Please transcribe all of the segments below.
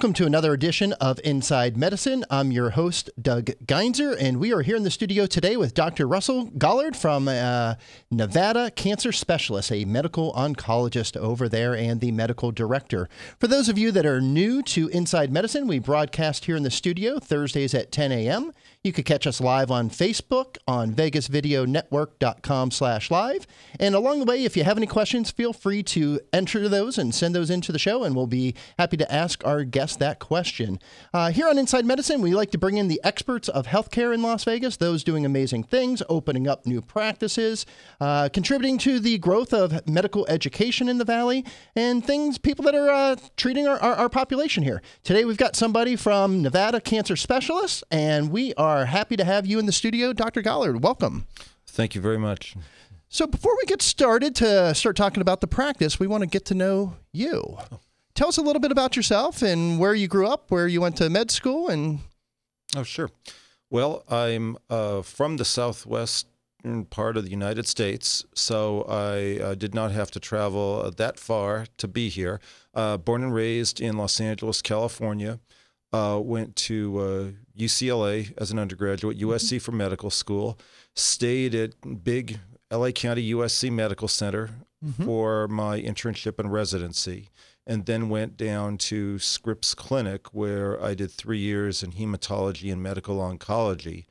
Welcome to another edition of Inside Medicine. I'm your host, Doug Geinzer, and we are here in the studio today with Dr. Russell Gollard from uh, Nevada Cancer Specialists, a medical oncologist over there and the medical director. For those of you that are new to Inside Medicine, we broadcast here in the studio Thursdays at 10 a.m. You could catch us live on Facebook on vegasvideonetwork.com slash live. And along the way, if you have any questions, feel free to enter those and send those into the show, and we'll be happy to ask our guest that question. Uh, here on Inside Medicine, we like to bring in the experts of healthcare in Las Vegas, those doing amazing things, opening up new practices, uh, contributing to the growth of medical education in the Valley, and things, people that are uh, treating our, our, our population here. Today, we've got somebody from Nevada Cancer Specialists, and we are are happy to have you in the studio. Dr. Gollard, welcome. Thank you very much. So, before we get started to start talking about the practice, we want to get to know you. Tell us a little bit about yourself and where you grew up, where you went to med school, and. Oh, sure. Well, I'm uh, from the southwest part of the United States, so I uh, did not have to travel uh, that far to be here. Uh, born and raised in Los Angeles, California. Uh, went to UCLA uh, as an undergraduate, USC mm-hmm. for medical school, stayed at big LA County USC Medical Center mm-hmm. for my internship and residency, and then went down to Scripps Clinic where I did three years in hematology and medical oncology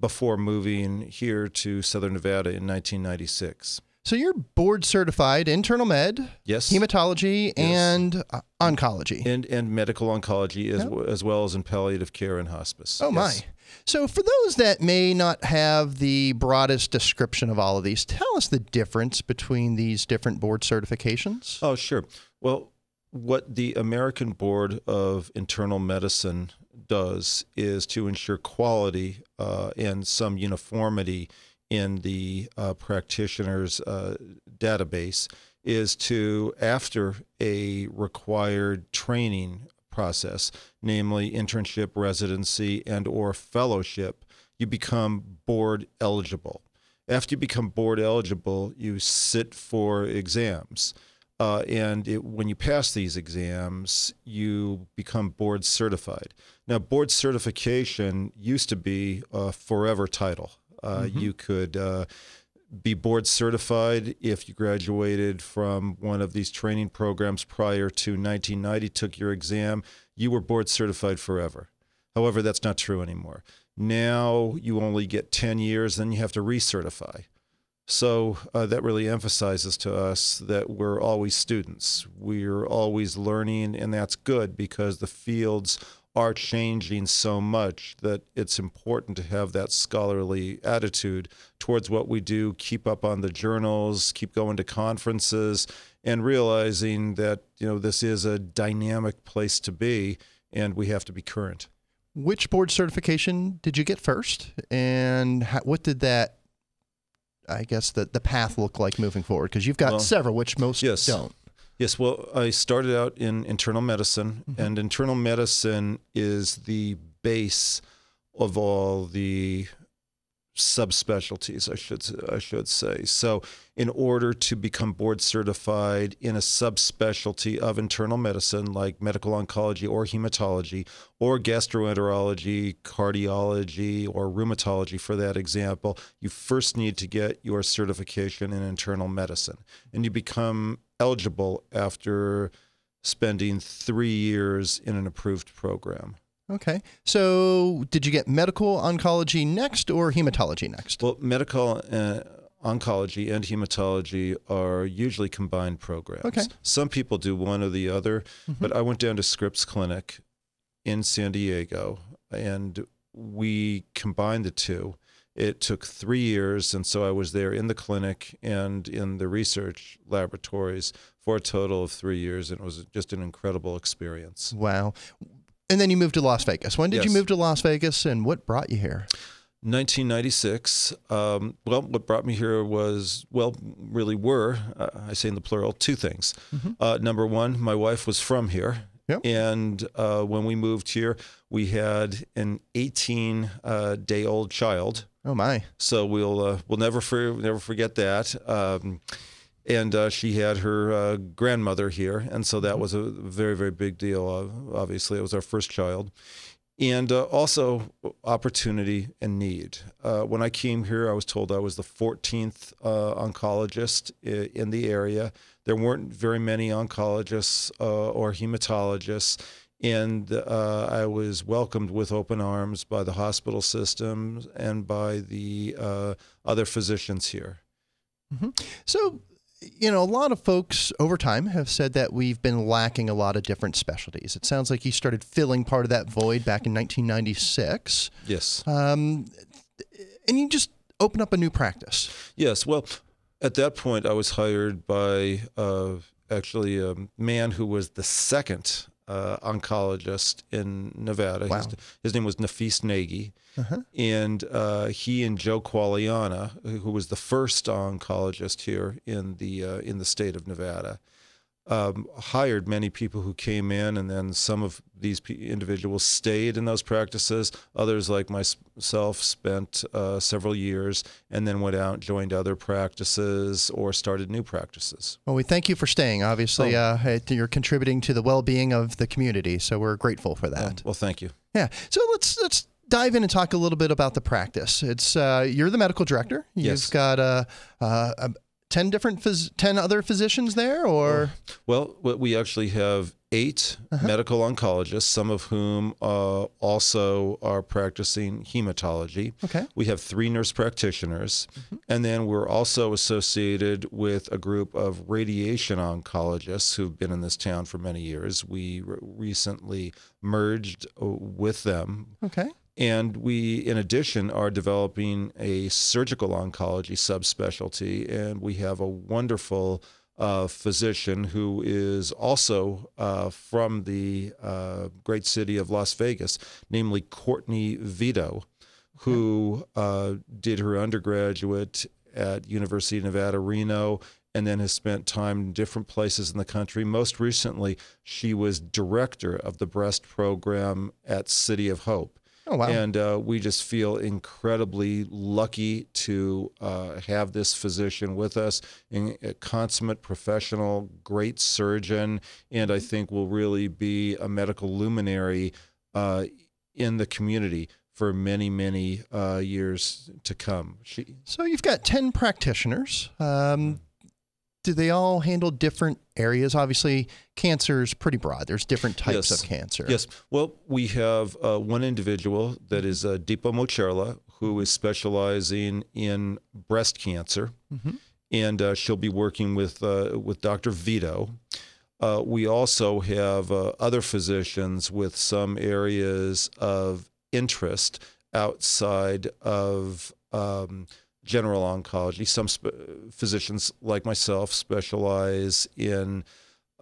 before moving here to Southern Nevada in 1996. So you're board certified internal med, yes, hematology, yes. and uh, oncology, and and medical oncology as as well as in palliative care and hospice. Oh yes. my! So for those that may not have the broadest description of all of these, tell us the difference between these different board certifications. Oh sure. Well, what the American Board of Internal Medicine does is to ensure quality uh, and some uniformity in the uh, practitioner's uh, database is to, after a required training process, namely internship, residency, and or fellowship, you become board eligible. After you become board eligible, you sit for exams. Uh, and it, when you pass these exams, you become board certified. Now, board certification used to be a forever title. Uh, mm-hmm. You could uh, be board certified if you graduated from one of these training programs prior to 1990, took your exam, you were board certified forever. However, that's not true anymore. Now you only get 10 years, then you have to recertify. So uh, that really emphasizes to us that we're always students. We're always learning, and that's good because the fields are changing so much that it's important to have that scholarly attitude towards what we do, keep up on the journals, keep going to conferences, and realizing that you know this is a dynamic place to be and we have to be current. Which board certification did you get first, and how, what did that, I guess, the the path look like moving forward? Because you've got well, several, which most yes. don't. Yes, well, I started out in internal medicine, mm-hmm. and internal medicine is the base of all the subspecialties, I should I should say. So, in order to become board certified in a subspecialty of internal medicine, like medical oncology or hematology, or gastroenterology, cardiology, or rheumatology, for that example, you first need to get your certification in internal medicine, and you become eligible after spending three years in an approved program. Okay. So, did you get medical oncology next or hematology next? Well, medical uh, oncology and hematology are usually combined programs. Okay. Some people do one or the other, mm-hmm. but I went down to Scripps Clinic in San Diego and we combined the two. It took three years, and so I was there in the clinic and in the research laboratories for a total of three years, and it was just an incredible experience. Wow. And then you moved to Las Vegas. When did yes. you move to Las Vegas, and what brought you here? 1996. Um, well, what brought me here was, well, really were, uh, I say in the plural, two things. Mm-hmm. Uh, number one, my wife was from here. Yep. And uh, when we moved here, we had an 18 uh, day old child Oh my! So we'll uh, we'll never for, never forget that. Um, and uh, she had her uh, grandmother here, and so that was a very very big deal. Uh, obviously, it was our first child, and uh, also opportunity and need. Uh, when I came here, I was told I was the 14th uh, oncologist in the area. There weren't very many oncologists uh, or hematologists. And uh, I was welcomed with open arms by the hospital system and by the uh, other physicians here. So, you know, a lot of folks over time have said that we've been lacking a lot of different specialties. It sounds like you started filling part of that void back in 1996. Yes. Um, and you just open up a new practice. Yes. Well, at that point, I was hired by uh, actually a man who was the second uh, oncologist in Nevada. Wow. His, his name was Nafis Nagy. Uh-huh. And uh, he and Joe Quagliana, who was the first oncologist here in the uh, in the state of Nevada, um, hired many people who came in, and then some of these individuals stayed in those practices. Others, like myself, spent uh, several years and then went out, joined other practices, or started new practices. Well, we thank you for staying. Obviously, Oh. uh, you're contributing to the well-being of the community, so we're grateful for that. Well, thank you. Yeah. So let's let's dive in and talk a little bit about the practice. It's uh, you're the medical director. You've Yes. got a, uh, ten different phys- ten other physicians there, or? Well, what we actually have 8 medical oncologists, some of whom uh, also are practicing hematology. okay, We have three nurse practitioners, and then we're also associated with a group of radiation oncologists who've been in this town for many years. We re- recently merged uh, with them. okay, And we, in addition, are developing a surgical oncology subspecialty, and we have a wonderful uh, physician who is also uh, from the uh, great city of Las Vegas, namely Courtney Vito, who uh, did her undergraduate at University of Nevada, Reno, and then has spent time in different places in the country. Most recently, she was director of the breast program at City of Hope. Oh wow. And uh, we just feel incredibly lucky to uh, have this physician with us, in- a consummate professional, great surgeon, and I think will really be a medical luminary uh, in the community for many, many uh, years to come. She, so you've got ten practitioners. Um, do they all handle different areas? Obviously, cancer is pretty broad. There's different types Yes. of cancer. Yes. Well, we have uh, one individual that is uh, Deepa Mocherla, who is specializing in breast cancer, Mhm. and uh, she'll be working with uh, with Dr. Vito. Uh, we also have uh, other physicians with some areas of interest outside of um, general oncology. Some physicians, like myself, specialize in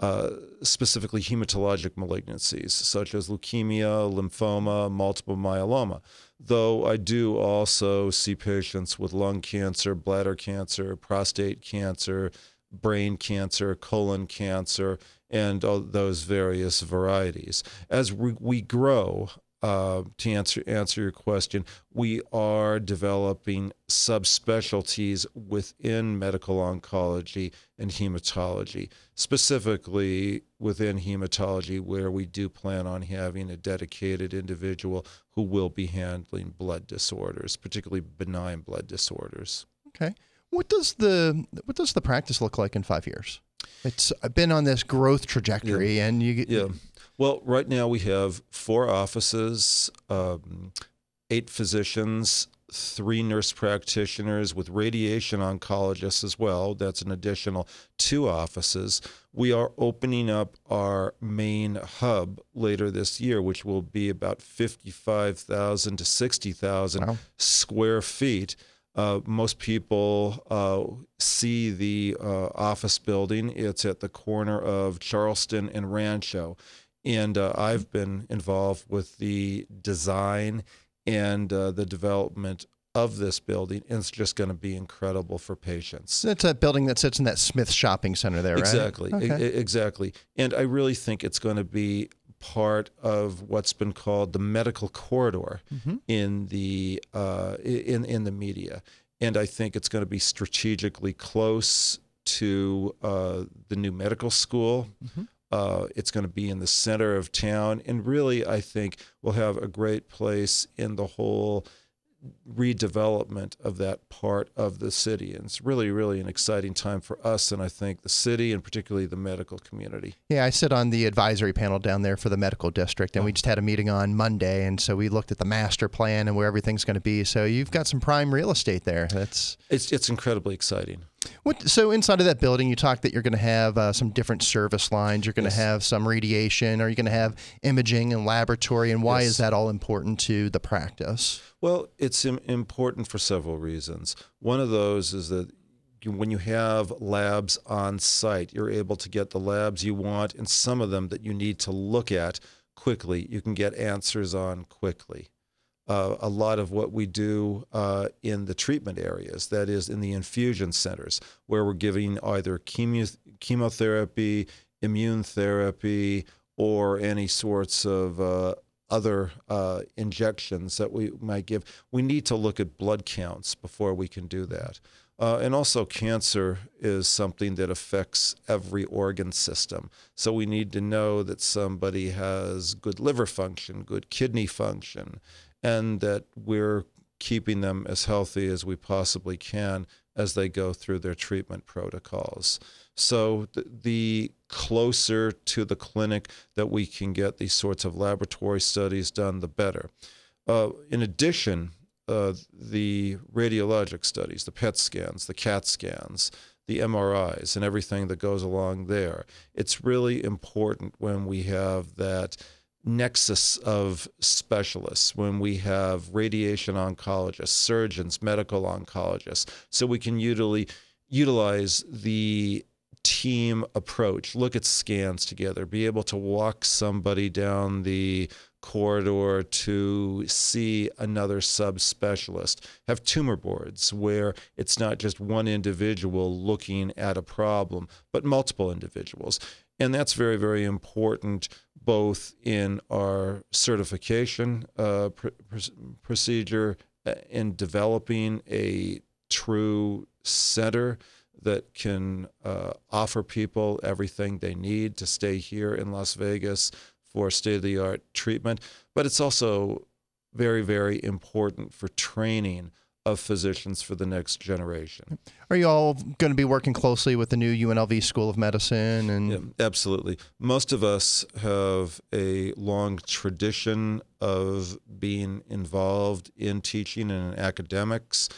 uh, specifically hematologic malignancies such as leukemia, lymphoma, multiple myeloma. Though I do also see patients with lung cancer, bladder cancer, prostate cancer, brain cancer, colon cancer, and those various varieties. As we, we grow, uh, to answer answer your question, we are developing subspecialties within medical oncology and hematology, specifically within hematology, where we do plan on having a dedicated individual who will be handling blood disorders, particularly benign blood disorders. Okay. What does the what does the practice look like in five years? It's been on this growth trajectory, and you Yeah. Well, right now we have four offices, um, eight physicians, three nurse practitioners with radiation oncologists as well. That's an additional two offices. We are opening up our main hub later this year, which will be about 55,000 to 60,000 Wow. square feet. Uh, most people uh, see the uh, office building. It's at the corner of Charleston and Rancho. And uh, I've been involved with the design and uh, the development of this building. And it's just going to be incredible for patients. It's a building that sits in that Smith Shopping Center there, right? Exactly. Okay. e- exactly. And I really think it's going to be part of what's been called the medical corridor Mhm. in the uh, in in the media. And I think it's going to be strategically close to uh, the new medical school. Mhm. Uh, it's going to be in the center of town, and really, I think we'll have a great place in the whole redevelopment of that part of the city. And it's really, really an exciting time for us, and I think the city, and particularly the medical community. Yeah, I sit on the advisory panel down there for the medical district, and we just had a meeting on Monday, and so we looked at the master plan and where everything's going to be. So you've got some prime real estate there. That's It's it's incredibly exciting. What. So inside of that building, you talked that you're going to have uh, some different service lines. You're going Yes. to have some radiation. Are you going to have imaging and laboratory? And why Yes. is that all important to the practice? Well, it's Im- important for several reasons. One of those is that you, when you have labs on site, you're able to get the labs you want and some of them that you need to look at quickly. You can get answers on quickly. Uh, a lot of what we do uh, in the treatment areas, that is, in the infusion centers, where we're giving either chemo- chemotherapy, immune therapy, or any sorts of uh, other uh, injections that we might give, we need to look at blood counts before we can do that. Uh, and also, cancer is something that affects every organ system. So we need to know that somebody has good liver function, good kidney function, and that we're keeping them as healthy as we possibly can as they go through their treatment protocols. So th- the closer to the clinic that we can get these sorts of laboratory studies done, the better. Uh, in addition, uh, the radiologic studies, the PET scans, the CAT scans, the MRIs, and everything that goes along there. It's really important when we have that nexus of specialists, when we have radiation oncologists, surgeons, medical oncologists, so we can utilize, utilize the team approach, look at scans together, be able to walk somebody down the corridor to see another subspecialist, have tumor boards where it's not just one individual looking at a problem, but multiple individuals. And that's very, very important both in our certification uh, pr- pr- procedure, uh, in developing a true center that can uh, offer people everything they need to stay here in Las Vegas for state of the art treatment. But it's also very, very important for training of physicians for the next generation. Are you all going to be working closely with the new UNLV School of Medicine? And Yeah, absolutely. Most of us have a long tradition of being involved in teaching and in academics.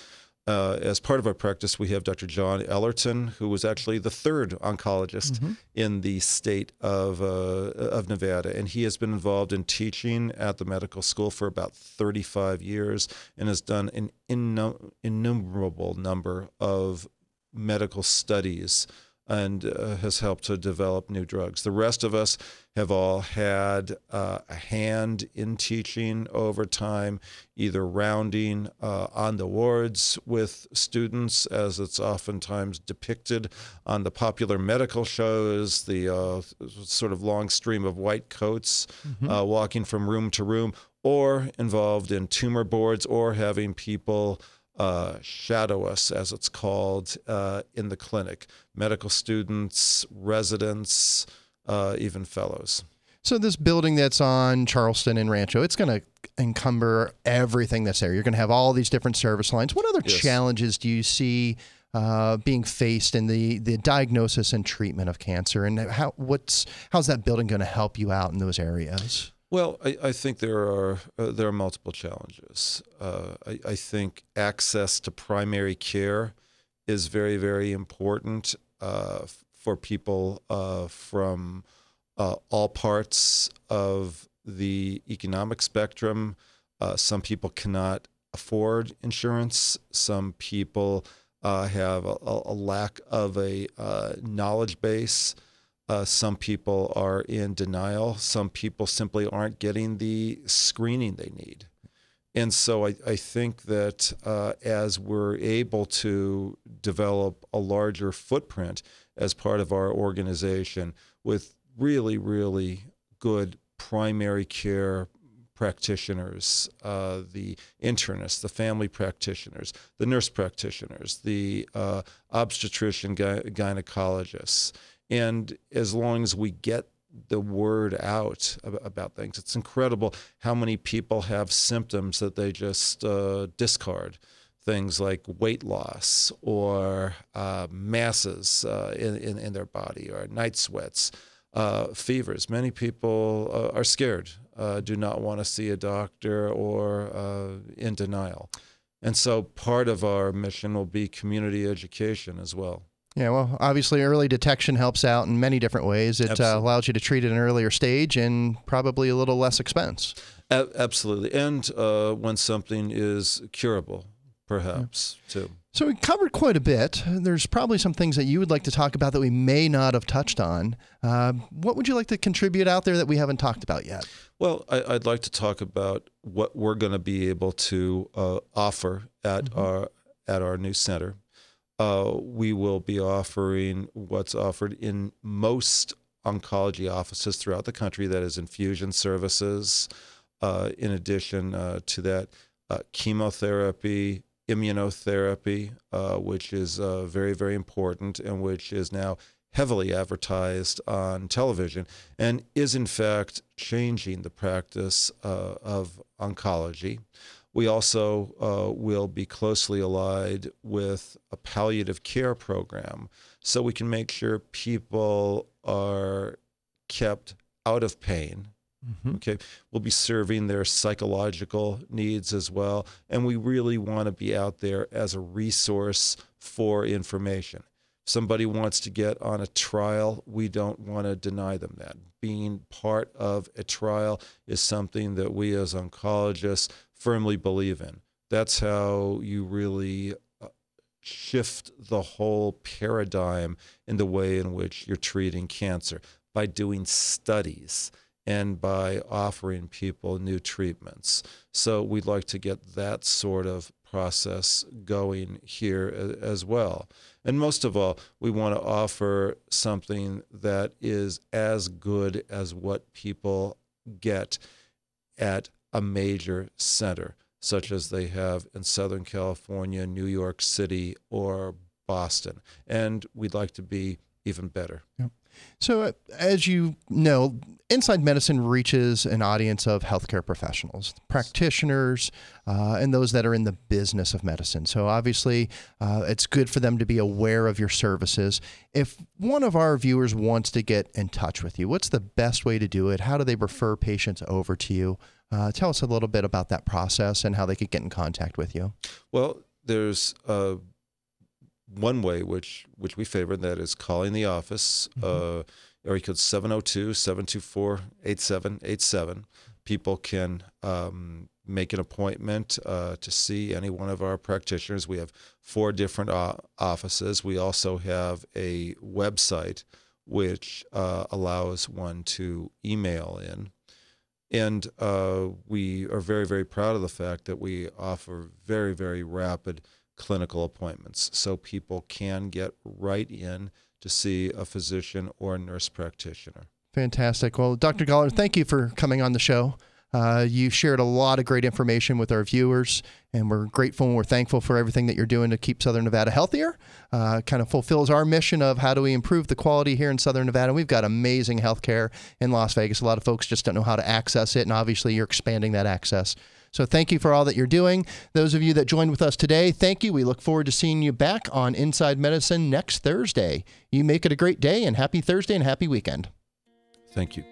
Uh, as part of our practice, we have Dr. John Ellerton, who was actually the third oncologist in the state of uh, of Nevada, and he has been involved in teaching at the medical school for about 35 years, and has done an innu- innumerable number of medical studies and uh, has helped to develop new drugs. The rest of us have all had uh, a hand in teaching over time, either rounding uh, on the wards with students, as it's oftentimes depicted on the popular medical shows, the uh, sort of long stream of white coats uh, walking from room to room, or involved in tumor boards, or having people uh, shadow us, as it's called, uh, in the clinic. Medical students, residents, uh, even fellows. So this building that's on Charleston and Rancho, it's going to encumber everything that's there. You're going to have all these different service lines. What other Yes. challenges do you see uh, being faced in the, the diagnosis and treatment of cancer, and how what's how's that building going to help you out in those areas? Well, I, I think there are uh, there are multiple challenges. Uh, I, I think access to primary care is very very important uh, for people uh, from uh, all parts of the economic spectrum. Uh, some people cannot afford insurance. Some people have a, a lack of a knowledge base. Uh, some people are in denial. Some people simply aren't getting the screening they need. And so I, I think that uh, as we're able to develop a larger footprint as part of our organization with really, really good primary care practitioners, uh, the internists, the family practitioners, the nurse practitioners, the uh, obstetrician gy- gynecologists. And as long as we get the word out about things, it's incredible how many people have symptoms that they just uh, discard. Things like weight loss or uh, masses uh, in, in, in, their body or night sweats, uh, fevers. Many people uh, are scared uh, do not want to see a doctor or in denial. And so part of our mission will be community education as well. Yeah, well, obviously, early detection helps out in many different ways. It uh, allows you to treat at an earlier stage and probably a little less expense. A- absolutely. And uh, when something is curable, perhaps, yeah. too. So we covered quite a bit. There's probably some things that you would like to talk about that we may not have touched on. Uh, what would you like to contribute out there that we haven't talked about yet? Well, I, would like to talk about what we're going to be able to uh, offer at mm-hmm. our at our new center. Uh, we will be offering what's offered in most oncology offices throughout the country. That is infusion services. Uh, in addition uh, to that, uh, chemotherapy, immunotherapy, uh, which is uh, very, very important and which is now heavily advertised on television and is in fact changing the practice of oncology. We also uh, will be closely allied with a palliative care program so we can make sure people are kept out of pain Mm-hmm. Okay, we'll be serving their psychological needs as well, and we really want to be out there as a resource for information. If somebody wants to get on a trial, we don't want to deny them that. Being part of a trial is something that we as oncologists firmly believe in. That's how you really uh, shift the whole paradigm in the way in which you're treating cancer by doing studies and by offering people new treatments. So we'd like to get that sort of process going here as well. And most of all, we want to offer something that is as good as what people get at a major center, such as they have in Southern California, New York City, or Boston. And we'd like to be even better. So, uh, as you know, Inside Medicine reaches an audience of healthcare professionals, practitioners, uh, and those that are in the business of medicine. So, obviously, uh, it's good for them to be aware of your services. If one of our viewers wants to get in touch with you, what's the best way to do it? How do they refer patients over to you? Uh, tell us a little bit about that process and how they could get in contact with you. Well, there's uh, one way which which we favor, and that is calling the office. Mm-hmm. Uh, area code 702-724-8787. People can um, make an appointment uh, to see any one of our practitioners. We have four different uh, offices. We also have a website which uh, allows one to email in. And uh, we are very, very proud of the fact that we offer very, very rapid clinical appointments so people can get right in to see a physician or a nurse practitioner. Fantastic. Well, Dr. Gollard, thank you for coming on the show. Uh, you shared a lot of great information with our viewers, and we're grateful and we're thankful for everything that you're doing to keep Southern Nevada healthier. Uh, kind of fulfills our mission of how do we improve the quality here in Southern Nevada. We've got amazing healthcare in Las Vegas. A lot of folks just don't know how to access it, and obviously you're expanding that access. So thank you for all that you're doing. Those of you that joined with us today, thank you. We look forward to seeing you back on Inside Medicine next Thursday. You make it a great day and happy Thursday and happy weekend. Thank you.